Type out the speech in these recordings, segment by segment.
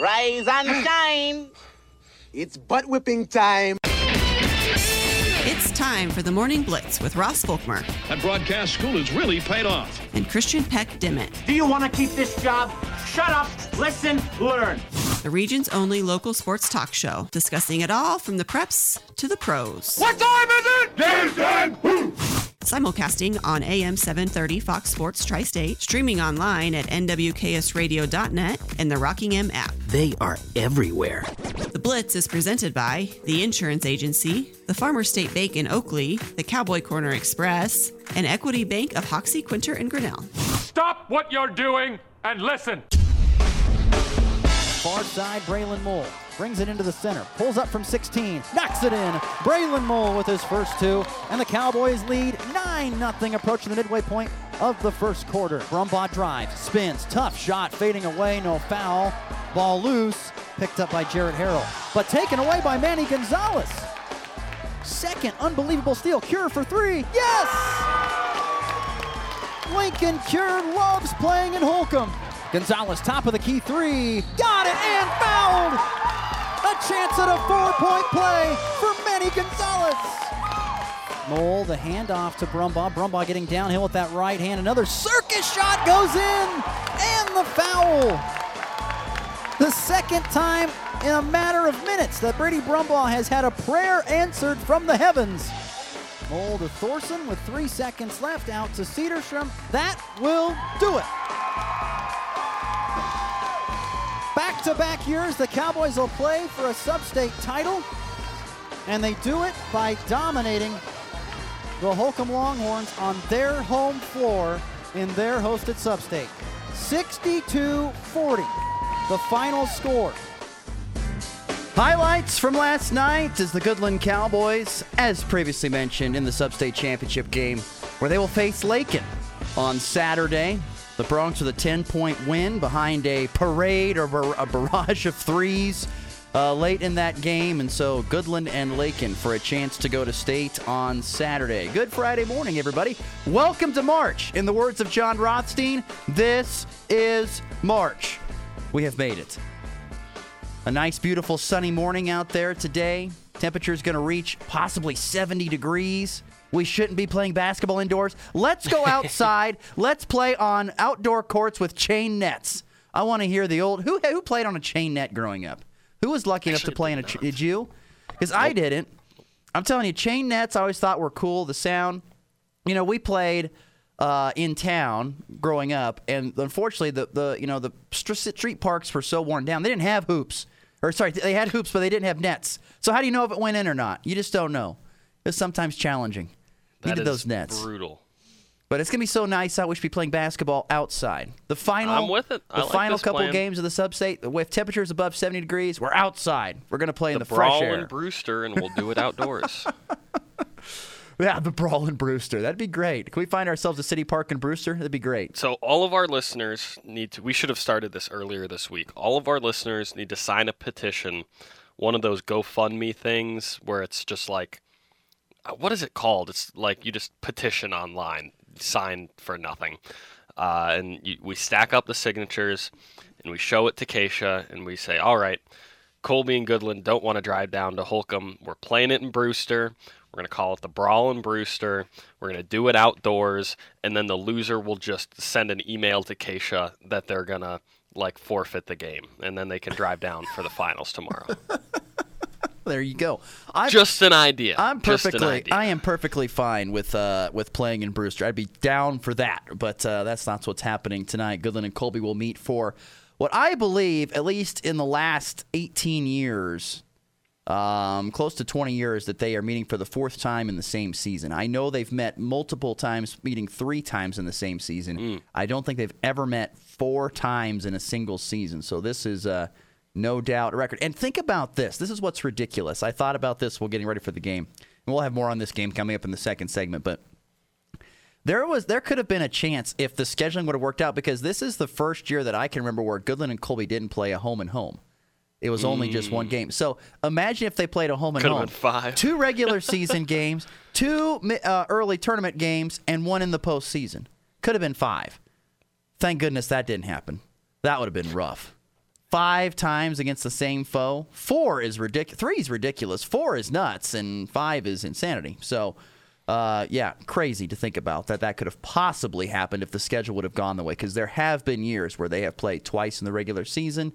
Rise and shine. It's butt whipping time. It's time for the Morning Blitz with Ross Volkmer That broadcast school has really paid off. and Christian Peck Dimmitt, Do you want to keep this job? Shut up, listen, learn. the region's only local sports talk show, discussing it all from the preps to the pros. What time is it? Game time. Simulcasting on AM 730 Fox Sports Tri State, streaming online at nwksradio.net and the Rockingham app. They are everywhere. The Blitz is presented by the Insurance Agency, the Farmer State Bank in Oakley, the Cowboy Corner Express, and Equity Bank of Hoxie, Quinter, and Grinnell. Stop what you're doing and listen. Far side, Braylon Mole brings it into the center, pulls up from 16, knocks it in. Braylon Mole with his first two, and the Cowboys lead 9 0 approaching the midway point of the first quarter. Brumbaugh drives, spins, tough shot, fading away, no foul. Ball loose, picked up by Jarrett Harrell, but taken away by Manny Gonzalez. Second unbelievable steal, Cure for three. Yes! Lincoln Cure loves playing in Holcomb. Gonzalez, top of the key three. Got it and fouled! Chance at a four point play for Manny Gonzalez. Mole, the handoff to Brumbaugh. Brumbaugh getting downhill with that right hand. Another circus shot goes in, and the foul. The second time in a matter of minutes that Brady Brumbaugh has had a prayer answered from the heavens. Mole to Thorson with three seconds left out to Cedarstrom. That will do it. Back to back years, the Cowboys will play for a sub state title, and they do it by dominating the Holcomb Longhorns on their home floor in their hosted sub state. 62 40, the final score. Highlights from last night is the Goodland Cowboys, as previously mentioned in the sub-state Championship game, where they will face Lakin on Saturday. The Bronx with a 10 point win behind a parade or a barrage of threes uh, late in that game. And so Goodland and Lakin for a chance to go to state on Saturday. Good Friday morning, everybody. Welcome to March. In the words of Jon Rothstein, this is March. We have made it. A nice, beautiful, sunny morning out there today. Temperature is going to reach possibly 70 degrees. We shouldn't be playing basketball indoors. Let's go outside. Let's play on outdoor courts with chain nets. I want to hear the old who who played on a chain net growing up. Who was lucky enough to play in a? ch- Did you? Because I didn't. I'm telling you, chain nets I always thought were cool. The sound. You know, we played uh, in town growing up, and unfortunately, the the you know the street parks were so worn down. They didn't have hoops, or sorry, they had hoops, but they didn't have nets. So how do you know if it went in or not? You just don't know. It's sometimes challenging. That Needed those nets. brutal. But it's gonna be so nice out. We should be playing basketball outside. The final, I'm with it. I The like final couple plan. games of the sub-state with temperatures above 70 degrees, we're outside. We're gonna play in The the fresh air. and Brewster, and we'll do it outdoors. yeah, the brawl and Brewster. That'd be great. Can we find ourselves a city park in Brewster? That'd be great. so all of our listeners need to. We should have started this earlier this week. All of our listeners need to sign a petition, one of those GoFundMe things where it's just like, what is it called? It's like you just petition online, sign for nothing, uh, and you, we stack up the signatures, and we show it to KSHSAA, and we say, all right. Colby and Goodland don't want to drive down to Holcomb. We're playing it in Brewster. We're going to call it the Brawl in Brewster. We're going to do it outdoors, and then the loser will just send an email to KSHSAA that they're going to like forfeit the game, and then they can drive down for the finals tomorrow. There you go. I'm, Just an idea. I'm Just an perfectly. idea. I am perfectly fine with uh, with playing in Brewster. I'd be down for that, but uh, that's not what's happening tonight. Goodland and Colby will meet for what I believe, at least in the last 18 years, um, close to 20 years, that they are meeting for the fourth time in the same season. I know they've met multiple times, meeting three times in the same season. Mm. I don't think they've ever met four times in a single season. So this is uh, no doubt record. And think about this. This is what's ridiculous. I thought about this while getting ready for the game. And we'll have more on this game coming up in the second segment, but there was there could have been a chance if the scheduling would have worked out because this is the first year that I can remember where Goodland and Colby didn't play a home and home. It was only just one game. So imagine if they played a home and home. Could have home. been five. Two regular season games, two uh, early tournament games, and one in the postseason. Could have been five. Thank goodness that didn't happen. That would have been rough. Five times against the same foe. Four is ridiculous. Three is ridiculous. Four is nuts, and five is insanity. So, uh, yeah, crazy to think about that. That could have possibly happened if the schedule would have gone the way. Because there have been years where they have played twice in the regular season,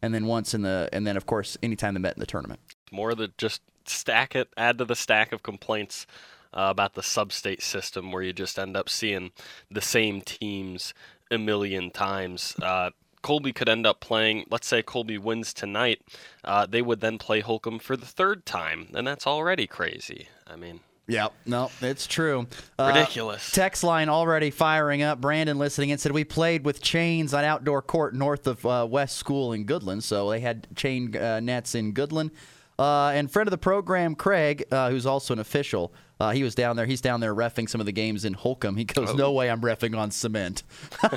and then once in the, and then of course anytime they met in the tournament. More that just stack it, add to the stack of complaints uh, about the sub-state system, where you just end up seeing the same teams a million times. Uh, Colby could end up playing, let's say Colby wins tonight, uh, they would then play Holcomb for the third time, and that's already crazy. I mean, Yep. No, it's true. Uh, Ridiculous. text line already firing up. Brandon listening and said we played with chains on outdoor court north of uh, West School in Goodland, so they had chain uh, nets in Goodland. Uh, and friend of the program, Craig, uh, who's also an official, uh, he was down there. He's down there refing some of the games in Holcomb. He goes, "No way, I'm refing on cement."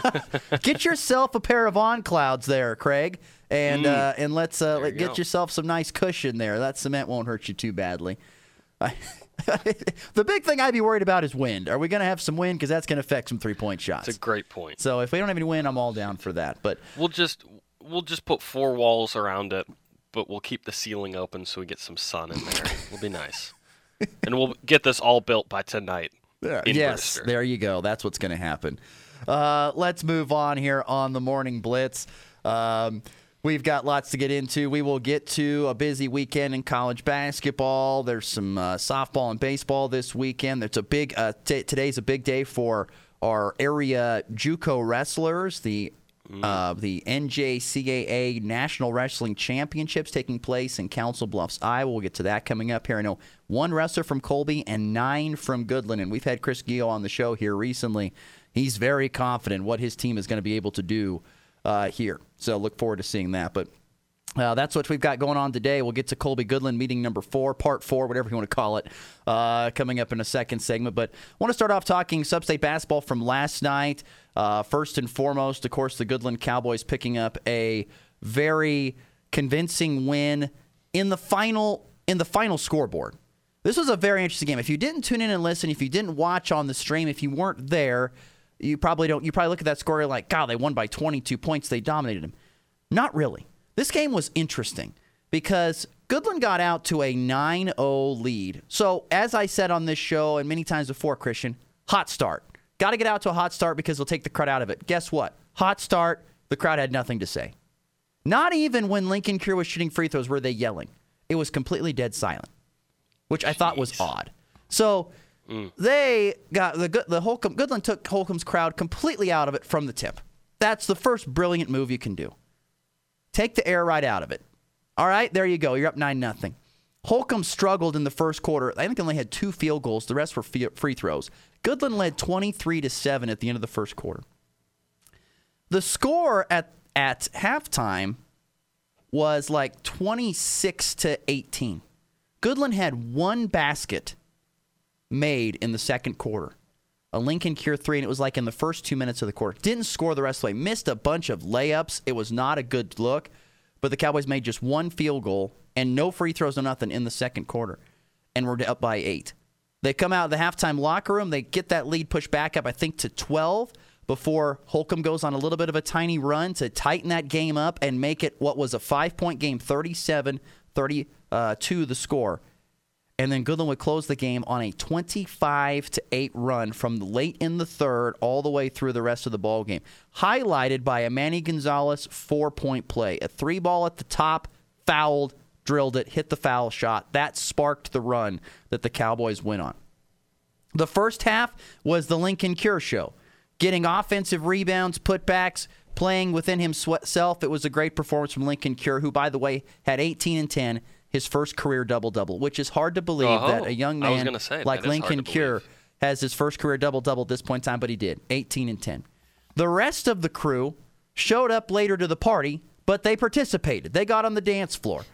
get yourself a pair of on clouds there, Craig, and uh, and let's uh, you get go. yourself some nice cushion there. That cement won't hurt you too badly. The big thing I'd be worried about is wind. Are we going to have some wind? Because that's going to affect some three point shots. it's a great point. so if we don't have any wind, I'm all down for that. But We'll just we'll just put four walls around it, but we'll keep the ceiling open so we get some sun in there. It'll be nice, and we'll get this all built by tonight. in yes, Brewster. there you go. That's what's going to happen. Uh, let's move on here on the morning blitz. Um, we've got lots to get into. We will get to a busy weekend in college basketball. There's some uh, softball and baseball this weekend. There's a big. Uh, t- today's a big day for our area JUCO wrestlers. The uh, the NJCAA National Wrestling Championships taking place in Council Bluffs, Iowa. We'll get to that coming up here. I know one wrestler from Colby and nine from Goodland, and we've had Chris Gio on the show here recently. He's very confident what his team is going to be able to do uh, here. So look forward to seeing that. But uh, that's what we've got going on today. We'll get to Colby Goodland meeting number four, part four, whatever you want to call it, uh, coming up in a second segment. But I want to start off talking Substate basketball from last night. Uh, first and foremost, of course, the Goodland Cowboys picking up a very convincing win in the final in the final scoreboard. This was a very interesting game. If you didn't tune in and listen, if you didn't watch on the stream, if you weren't there, you probably don't. You probably look at that score you're like, God, they won by 22 points. They dominated them. Not really. This game was interesting because Goodland got out to a 9 0 lead. So, as I said on this show and many times before, Christian, hot start. Got to get out to a hot start because they'll take the crowd out of it. Guess what? Hot start, the crowd had nothing to say. Not even when Lincoln Cure was shooting free throws were they yelling. It was completely dead silent, which I thought was odd. So, mm. they got the the Holcomb Goodland took Holcomb's crowd completely out of it from the tip. That's the first brilliant move you can do. Take the air right out of it. All right, there you go. You're up nine nothing. Holcomb struggled in the first quarter. I think they only had two field goals. The rest were free throws. Goodland led 23 to seven at the end of the first quarter. The score at at halftime was like 26 to 18. Goodland had one basket made in the second quarter. A Lincoln Cure three, and it was like in the first two minutes of the quarter. Didn't score the rest of the way. Missed a bunch of layups. It was not a good look. But the Cowboys made just one field goal and no free throws, no nothing in the second quarter, and we're up by eight. They come out of the halftime locker room. They get that lead pushed back up, I think, to 12 before Holcomb goes on a little bit of a tiny run to tighten that game up and make it what was a five point game 37 32 uh, the score. And then Goodland would close the game on a 25 to 8 run from late in the third all the way through the rest of the ball game. Highlighted by a Manny Gonzalez four-point play. A three ball at the top, fouled, drilled it, hit the foul shot. That sparked the run that the Cowboys went on. The first half was the Lincoln Cure show. Getting offensive rebounds, putbacks, playing within himself. It was a great performance from Lincoln Cure, who, by the way, had 18 and 10, his first career double double, which is hard to believe Oh, that a young man say, like that is hard Lincoln Cure has his first career double double at this point in time, but he did 18 and 10. The rest of the crew showed up later to the party, but they participated. They got on the dance floor.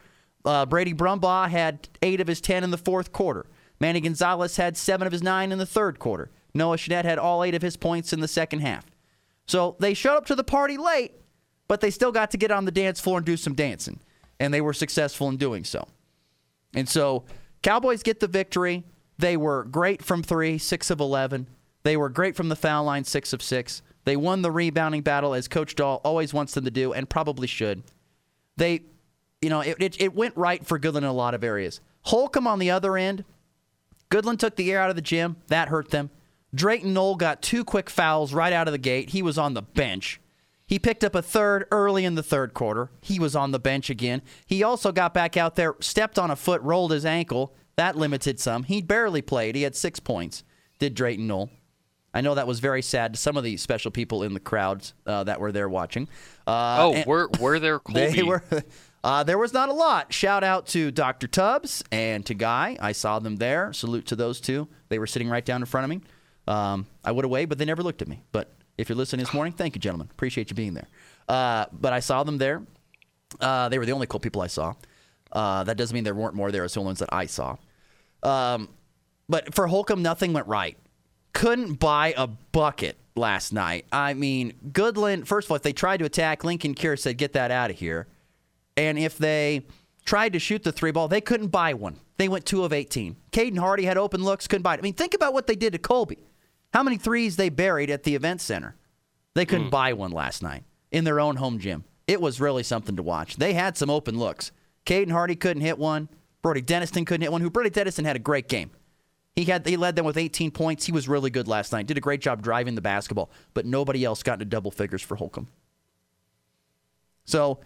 Uh, Brady Brumbaugh had eight of his 10 in the fourth quarter. Manny Gonzalez had seven of his nine in the third quarter. Noah Chanette had all eight of his points in the second half. So they showed up to the party late, but they still got to get on the dance floor and do some dancing. And they were successful in doing so. And so Cowboys get the victory. They were great from three, six of 11. They were great from the foul line, six of six. They won the rebounding battle as Coach Dahl always wants them to do and probably should. they, you know, it, it, it went right for Goodland in a lot of areas. Holcomb on the other end, Goodland took the air out of the gym. That hurt them. Drayton Knoll got two quick fouls right out of the gate. He was on the bench. He picked up a third early in the third quarter. He was on the bench again. He also got back out there, stepped on a foot, rolled his ankle. That limited some. He barely played. He had six points, did Drayton Knoll. I know that was very sad to some of the special people in the crowds uh, that were there watching. Uh, oh, were, were there Colby? They were. Uh, there was not a lot. Shout out to Dr. Tubbs and to Guy. I saw them there. Salute to those two. They were sitting right down in front of me. Um, I would have waved, but they never looked at me. But if you're listening this morning, thank you, gentlemen. Appreciate you being there. Uh, but I saw them there. Uh, they were the only cool people I saw. Uh, that doesn't mean there weren't more there. It's the only ones that I saw. Um, but for Holcomb, nothing went right. Couldn't buy a bucket last night. I mean, Goodland, first of all, if they tried to attack, Lincoln Cure said, get that out of here. And if they tried to shoot the three ball, they couldn't buy one. They went two of 18. Caden Hardy had open looks, couldn't buy it. I mean, think about what they did to Colby. How many threes they buried at the event center? They couldn't mm. buy one last night in their own home gym. It was really something to watch. They had some open looks. Caden Hardy couldn't hit one. Brody Denniston couldn't hit one. Who Brody Denniston had a great game. He had he led them with 18 points. He was really good last night. Did a great job driving the basketball, but nobody else got into double figures for Holcomb. So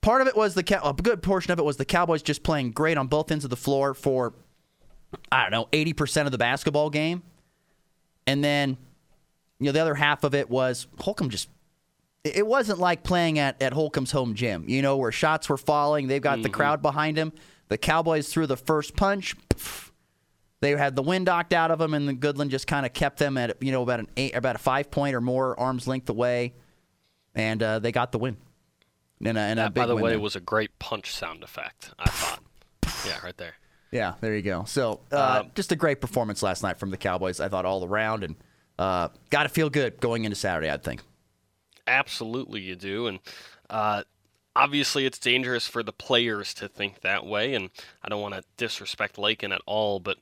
part of it was the a good portion of it was the Cowboys just playing great on both ends of the floor for I don't know 80% of the basketball game, and then you know the other half of it was Holcomb just. It wasn't like playing at, at Holcomb's home gym, you know, where shots were falling. They've got mm-hmm. the crowd behind him. The Cowboys threw the first punch. They had the wind knocked out of them, and the Goodland just kind of kept them at you know about an eight, about a five point or more arms length away, and uh, they got the win. And a, and that, by the way, there. was a great punch sound effect. I thought. yeah, right there. Yeah, there you go. So, uh, um, just a great performance last night from the Cowboys. I thought all around, and uh, got to feel good going into Saturday. I think. Absolutely, you do, and uh, obviously it's dangerous for the players to think that way. And I don't want to disrespect Lakin at all, but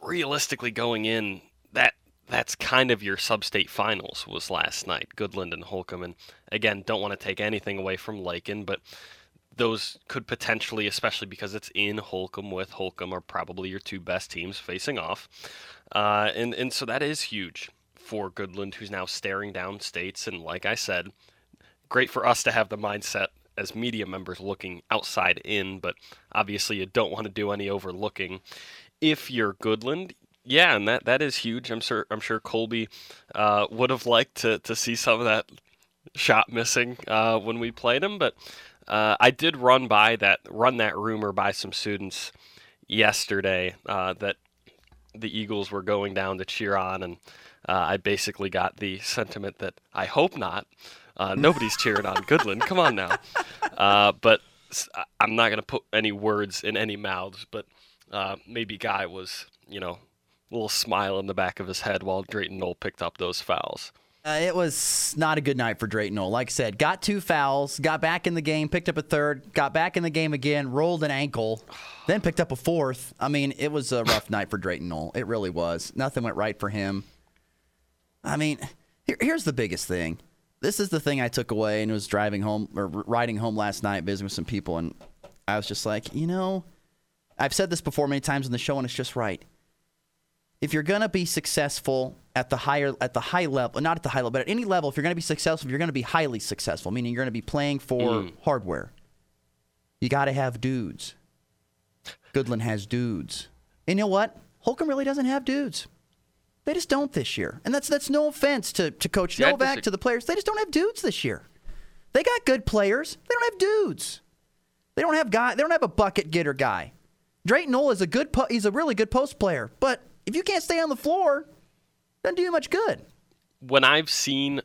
realistically, going in, that that's kind of your sub-state finals was last night, Goodland and Holcomb. And again, don't want to take anything away from Lakin, but those could potentially, especially because it's in Holcomb with Holcomb, are probably your two best teams facing off. Uh, and, and so that is huge for Goodland, who's now staring down states. And like I said, great for us to have the mindset as media members looking outside in, but obviously you don't want to do any overlooking. If you're Goodland, yeah, and that that is huge. I'm sure I'm sure Colby uh, would have liked to to see some of that shot missing uh, when we played him, but uh, I did run by that run that rumor by some students yesterday uh, that the Eagles were going down to cheer on, and uh, I basically got the sentiment that I hope not. Uh, nobody's cheering on Goodland. Come on now, but I'm not going to put any words in any mouths, but maybe Guy was you know a little smile in the back of his head while Drayton Knoll picked up those fouls. Uh, it was not a good night for Drayton Knoll. Like I said, got two fouls, got back in the game, picked up a third, got back in the game again, rolled an ankle, then picked up a fourth. I mean, it was a rough night for Drayton Knoll. It really was. Nothing went right for him. I mean, here, here's the biggest thing. This is the thing I took away and was driving home or riding home last night, visiting with some people, and I was just like, you know, I've said this before many times in the show, and it's just right if you're to be successful at the higher at the high level, not at the high level, but at any level, if you're going to be successful, you're going to be highly successful, meaning you're going to be playing for mm. hardware, you got to have dudes. Goodland has dudes. And you know what? Holcomb really doesn't have dudes. They just don't this year. And that's that's no offense to, to Coach yeah, Novak, to the players. They just don't have dudes this year. They got good players. They don't have dudes. They don't have guy. They don't have a bucket getter guy. Drayton Noel is a good. Po- he's a really good post player, but if you can't stay on the floor, doesn't do you much good. When I've seen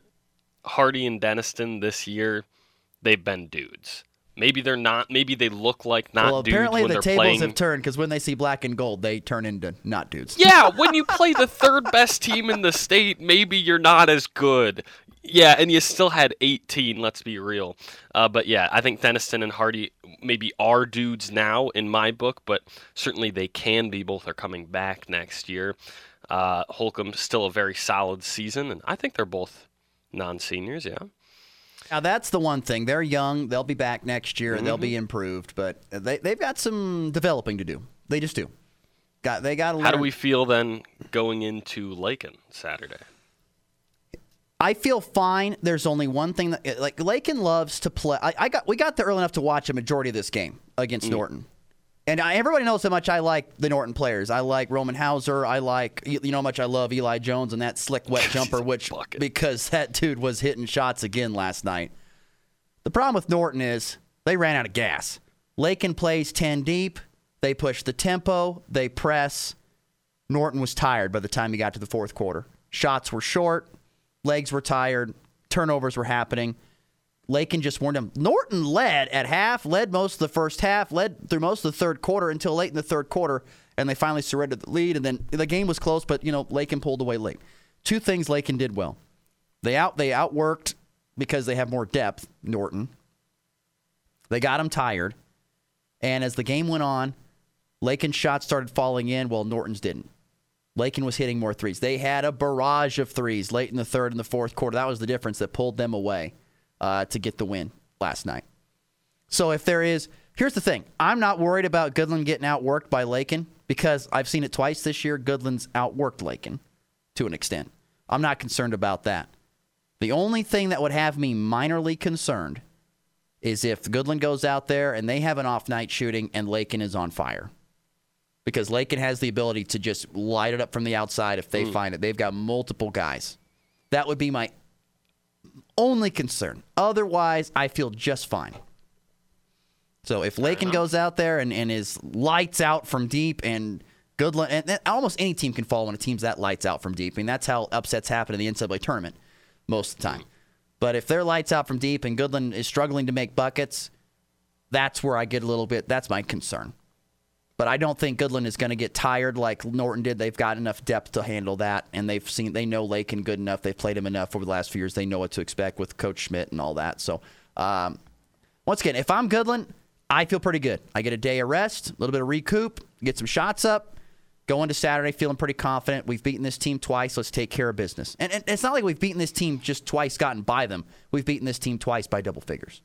Hardy and Denniston this year, they've been dudes. Maybe they're not. Maybe they look like not well, dudes. Apparently, when the they're tables playing. have turned because when they see black and gold, they turn into not dudes. Yeah, when you play the third best team in the state, maybe you're not as good. Yeah, and you still had 18. Let's be real. Uh, but yeah, I think Denniston and Hardy maybe are dudes now in my book, but certainly they can be. Both are coming back next year. Uh, Holcomb still a very solid season, and I think they're both non-seniors. Yeah. Now that's the one thing. They're young. They'll be back next year. and They'll be Mm-hmm. improved, but they they've got some developing to do. They just do. Got they got How do we feel then going into Lakin Saturday? I feel fine. There's only one thing that like Lakin loves to play. I, I got we got there early enough to watch a majority of this game against Norton, and I, everybody knows how much I like the Norton players. I like Roman Hauser. I like you you know how much I love Eli Jones and that slick wet jumper, which because that dude was hitting shots again last night. The problem with Norton is they ran out of gas. Lakin plays ten deep. They push the tempo. They press. Norton was tired by the time he got to the fourth quarter. Shots were short, legs were tired, turnovers were happening. Lakin just warned him. Norton led at half, led most of the first half, led through most of the third quarter until late in the third quarter, and they finally surrendered the lead. And then the game was close, but you know Lakin pulled away late. Two things Lakin did well. They out they outworked because they have more depth. Norton. They got him tired, and as the game went on, Lakin's shots started falling in while Norton's didn't. Lakin was hitting more threes. They had a barrage of threes late in the third and the fourth quarter. That was the difference that pulled them away uh, to get the win last night. So if there is, here's the thing: I'm not worried about Goodland getting outworked by Lakin because I've seen it twice this year. Goodland's outworked Lakin to an extent. I'm not concerned about that. The only thing that would have me minorly concerned is if Goodland goes out there and they have an off night shooting and Lakin is on fire because Lakin has the ability to just light it up from the outside if they find it. They've got multiple guys. That would be my only concern. Otherwise, I feel just fine. So if Lakin goes out there and, and is lights out from deep and Goodland, and and almost any team can fall when a team's that lights out from deep. I mean, that's how upsets happen in the NCAA tournament most of the time. But if they're lights out from deep and Goodland is struggling to make buckets, that's where I get a little bit, that's my concern. But I don't think Goodland is going to get tired like Norton did. They've got enough depth to handle that, and they've seen they know Lakin good enough. They've played him enough over the last few years. They know what to expect with Coach Schmidt and all that. So, um, once again, if I'm Goodland, I feel pretty good. I get a day of rest, a little bit of recoup, get some shots up, go into Saturday feeling pretty confident. We've beaten this team twice. Let's take care of business. And, and it's not like we've beaten this team just twice, gotten by them. We've beaten this team twice by double figures.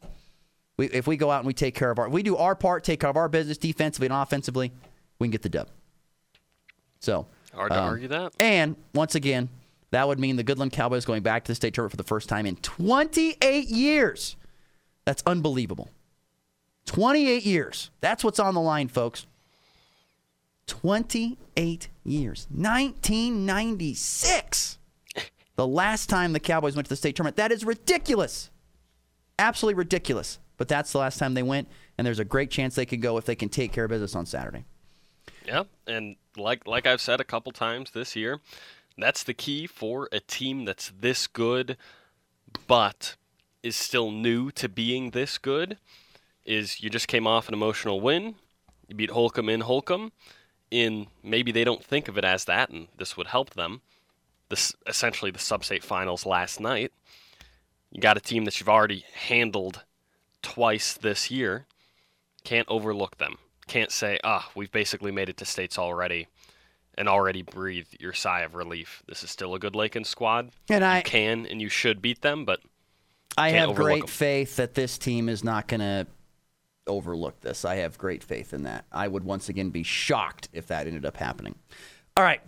We, if we go out and we take care of our, we do our part, take care of our business defensively and offensively, we can get the dub. So Hard to um, argue that. And once again, that would mean the Goodland Cowboys going back to the state tournament for the first time in 28 years. That's unbelievable. 28 years. That's what's on the line, folks. 28 years. 1996. The last time the Cowboys went to the state tournament. That is ridiculous. Absolutely ridiculous. But that's the last time they went, and there's a great chance they could go if they can take care of business on Saturday. Yeah, and like like I've said a couple times this year, that's the key for a team that's this good, but is still new to being this good. Is you just came off an emotional win, you beat Holcomb in Holcomb, in maybe they don't think of it as that, and this would help them. This essentially the sub-state finals last night. You got a team that you've already handled twice this year. Can't overlook them. Can't say, ah, we've basically made it to states already and already breathe your sigh of relief. This is still a good Lakin squad. And I- you can and you should beat them, but I have great great 'em. faith that this team is not going to overlook this. I have great faith in that. I would once again be shocked if that ended up happening. All right,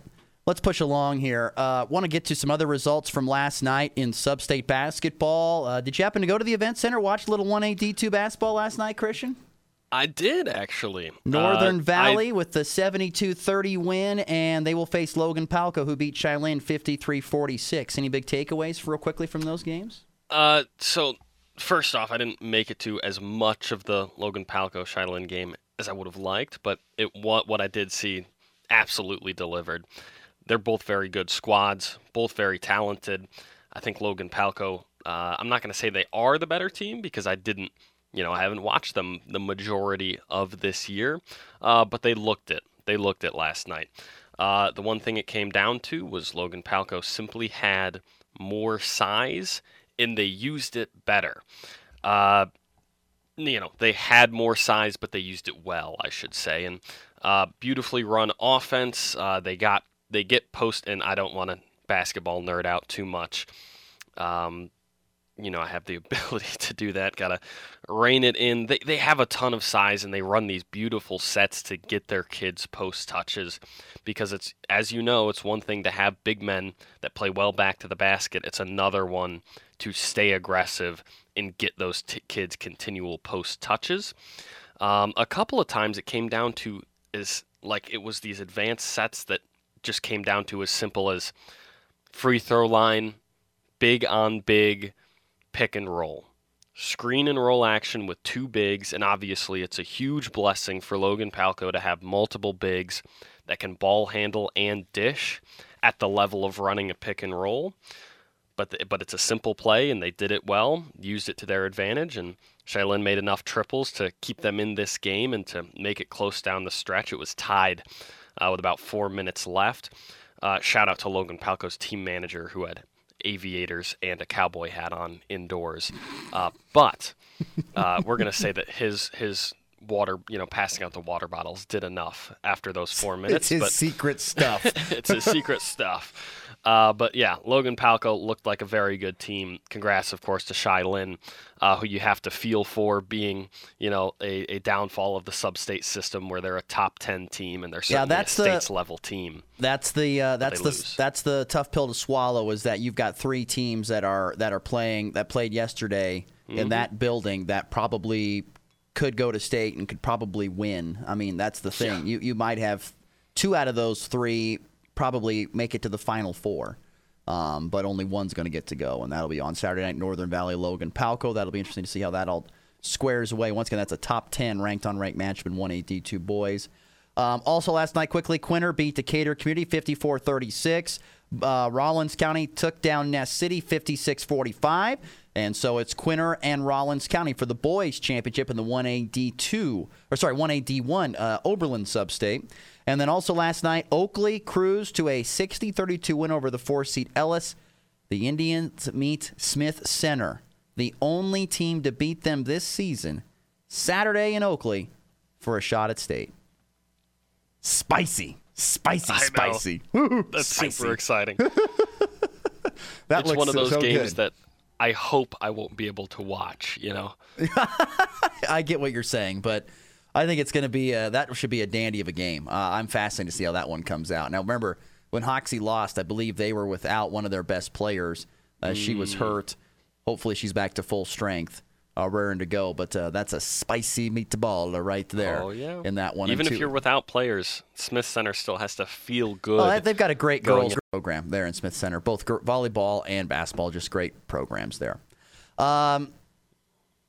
let's push along here. Uh, Want to get to some other results from last night in sub-state basketball. Uh, did you happen to go to the event center, watch a little 1A D2 basketball last night, Christian? I did actually. Northern Uh, Valley I- with the 72-30 win, and they will face Logan Palco, who beat Cheylin 53-46. Any big takeaways real quickly from those games? Uh, so first off, I didn't make it to as much of the Logan Palco Cheylin game as I would have liked, but it what what I did see absolutely delivered. They're both very good squads, both very talented. I think Logan Palco. Uh, I'm not going to say they are the better team because I didn't, you know, I haven't watched them the majority of this year, uh, but they looked it. They looked it last night. Uh, the one thing it came down to was Logan Palco simply had more size and they used it better. Uh, you know, they had more size, but they used it well, I should say. And uh, beautifully run offense. Uh, they got they get post, and I don't want to basketball nerd out too much. Um, you know I have the ability to do that. Got to rein it in. They they have a ton of size and they run these beautiful sets to get their kids post touches because it's as you know it's one thing to have big men that play well back to the basket. It's another one to stay aggressive and get those t- kids continual post touches. Um, a couple of times it came down to is like it was these advanced sets that just came down to as simple as free throw line, big on big, pick and roll. Screen and roll action with two bigs, and obviously it's a huge blessing for Logan Palco to have multiple bigs that can ball handle and dish at the level of running a pick and roll. But the, but it's a simple play, and they did it well, used it to their advantage, and Cheylin made enough triples to keep them in this game and to make it close down the stretch. It was tied uh, with about four minutes left. Uh, shout out to Logan Palco's team manager who had aviators and a cowboy hat on indoors. Uh, but uh, we're going to say that his his water, you know, passing out the water bottles did enough after those four minutes. It's his but secret stuff. it's his secret stuff. Uh, but yeah, Logan Palco looked like a very good team. Congrats, of course, to Cheylin, uh, who you have to feel for being, you know, a, a downfall of the sub-state system where they're a top ten team and they're Yeah, that's a the- states level team. That's the uh, that's the lose. that's the tough pill to swallow. Is that you've got three teams that are that are playing that played yesterday Mm-hmm. in that building that probably could go to state and could probably win. I mean, that's the thing. You you might have two out of those three probably make it to the final four. Um, but only one's going to get to go, and that'll be on Saturday night. Northern Valley, Logan Palco. That'll be interesting to see how that all squares away. Once again, that's a top 10 ranked on ranked matchup in 1A D2 boys. Um, also, last night, quickly, Quinter beat Decatur Community 54 36. Uh, Rawlins County took down Ness City 56 45. And so it's Quinter and Rawlins County for the boys' championship in the 1A D2, or sorry, 1A D1 uh, Oberlin substate. And then also last night, Oakley cruised to a 60 32 win over the four seed Ellis. The Indians meet Smith Center, the only team to beat them this season, Saturday in Oakley for a shot at state. Spicy, spicy, spicy. That's Spicy. super exciting. That it's one of those so games good. that I hope I won't be able to watch. You know, I get what you're saying, but I think it's going to be a, that should be a dandy of a game. Uh, I'm fascinated to see how that one comes out. Now, remember when Hoxie lost, I believe they were without one of their best players. Uh, She Mm. was hurt. Hopefully, she's back to full strength, uh, raring to go. But uh, that's a spicy meatball right there. oh yeah, in that one. Even if you're without players, Smith Center still has to feel good. Oh, they've got a great girls program there in Smith Center. Both volleyball and basketball, just great programs there. Um,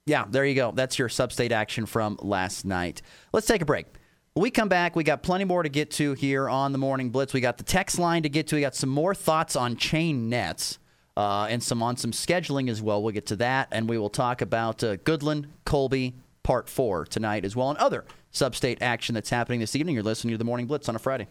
yeah, there you go. That's your sub-state action from last night. Let's take a break. When we come back, we got plenty more to get to here on the Morning Blitz. We got the text line to get to. We got some more thoughts on chain nets uh, and some on some scheduling as well. We'll get to that, and we will talk about uh, Goodland, Colby, Part Four tonight as well, and other sub-state action that's happening this evening. You're listening to the Morning Blitz on a Friday.